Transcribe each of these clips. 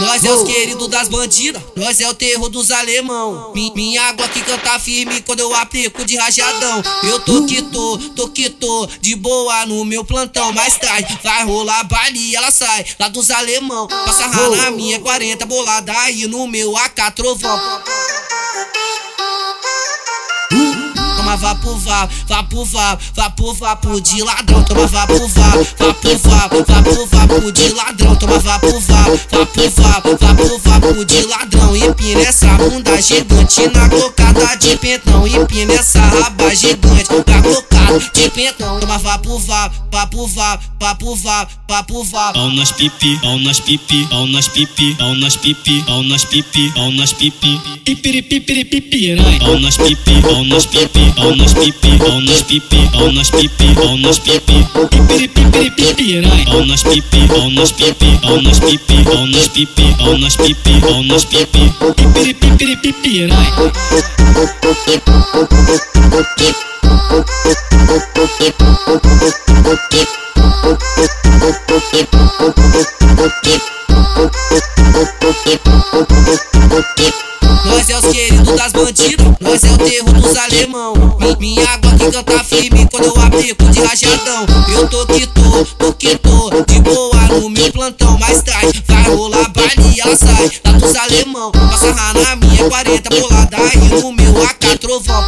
Nós é os queridos das bandidas, nós é o terror dos alemão. Mi- Minha água que canta firme quando eu aplico de rajadão. Eu tô que tô, tô que tô, de boa no meu plantão. Mais tarde vai rolar baile e ela sai lá dos alemão. Passa rala na minha 40 bolada aí no meu AK trovão. Toma vapo vapo, vapo vapo, vapo vapo de ladrão. Toma vapo vapo, vapo vapo, vapo vapo de ladrão. Toma vapo vapo de ladrão. Empina essa bunda gigante na cocada de pentão. Empina essa raba gigante na cocada de pentão. Toma vapo vapo, vapo vapo, vapo vapo, vapo vapo. Pau nas pipi, pau nas pipi, pau nas pipi, pau nas pipi, pau nas pipi, pau nas pipi. Pipiri pipiri pipirai. Pau nas pipi, pau nas pipi, pau nas pipi, pau nas pipi, pau nas pipi, pau nas pipi. Pipiri pipiri pipirai. Pau nas pipi, pau nas pipi, pau nas pipi, pau nas pipi, pau nas pipi, pau nas pipi. Nós é os queridos das bandidas, nós é o terror dos alemão. Mi- Minha água que canta firme quando eu aplico de rajadão. Eu tô que tô, tô que e lá dos alemão. Passa rala na minha 40 bolada aí no meu AK trovão.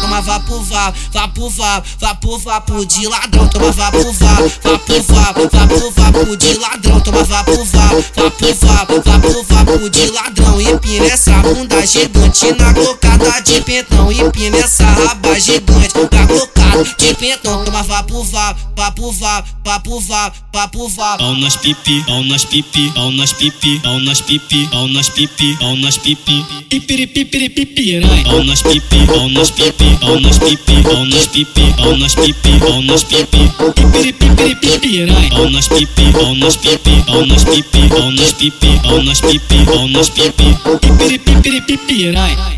Toma vapo vapo, vapo vapo, vapo vapo de ladrão. Toma vapo vapo, vapo vapo, vapo vapo de ladrão. Toma vapo vapo, vapo vapo, vapo vapo de ladrão. Empina essa bunda gigante na cocada de pentão. Empina essa raba gigante na cocada de pentão. Toma vapo vapo, vapo vapo, vapo vapo, vapo vapo. Pau nas pipi, pau nas pipi, pau nas pipi, pau nas pipi, pau nas pipi, pau nas pipi. Pipiri pipiri pipirai. Pau nas pipi, pau nas pipi, pau nas pipi, pau nas pipi, pau nas pipi, pau nas pipi. Pipiri pipiri pipirai. Pau nas pipi, pau nas pipi, pau nas pipi, pau nas pipi, pau nas pipi, pau nas pipi. Pipiri pipiri pipirai.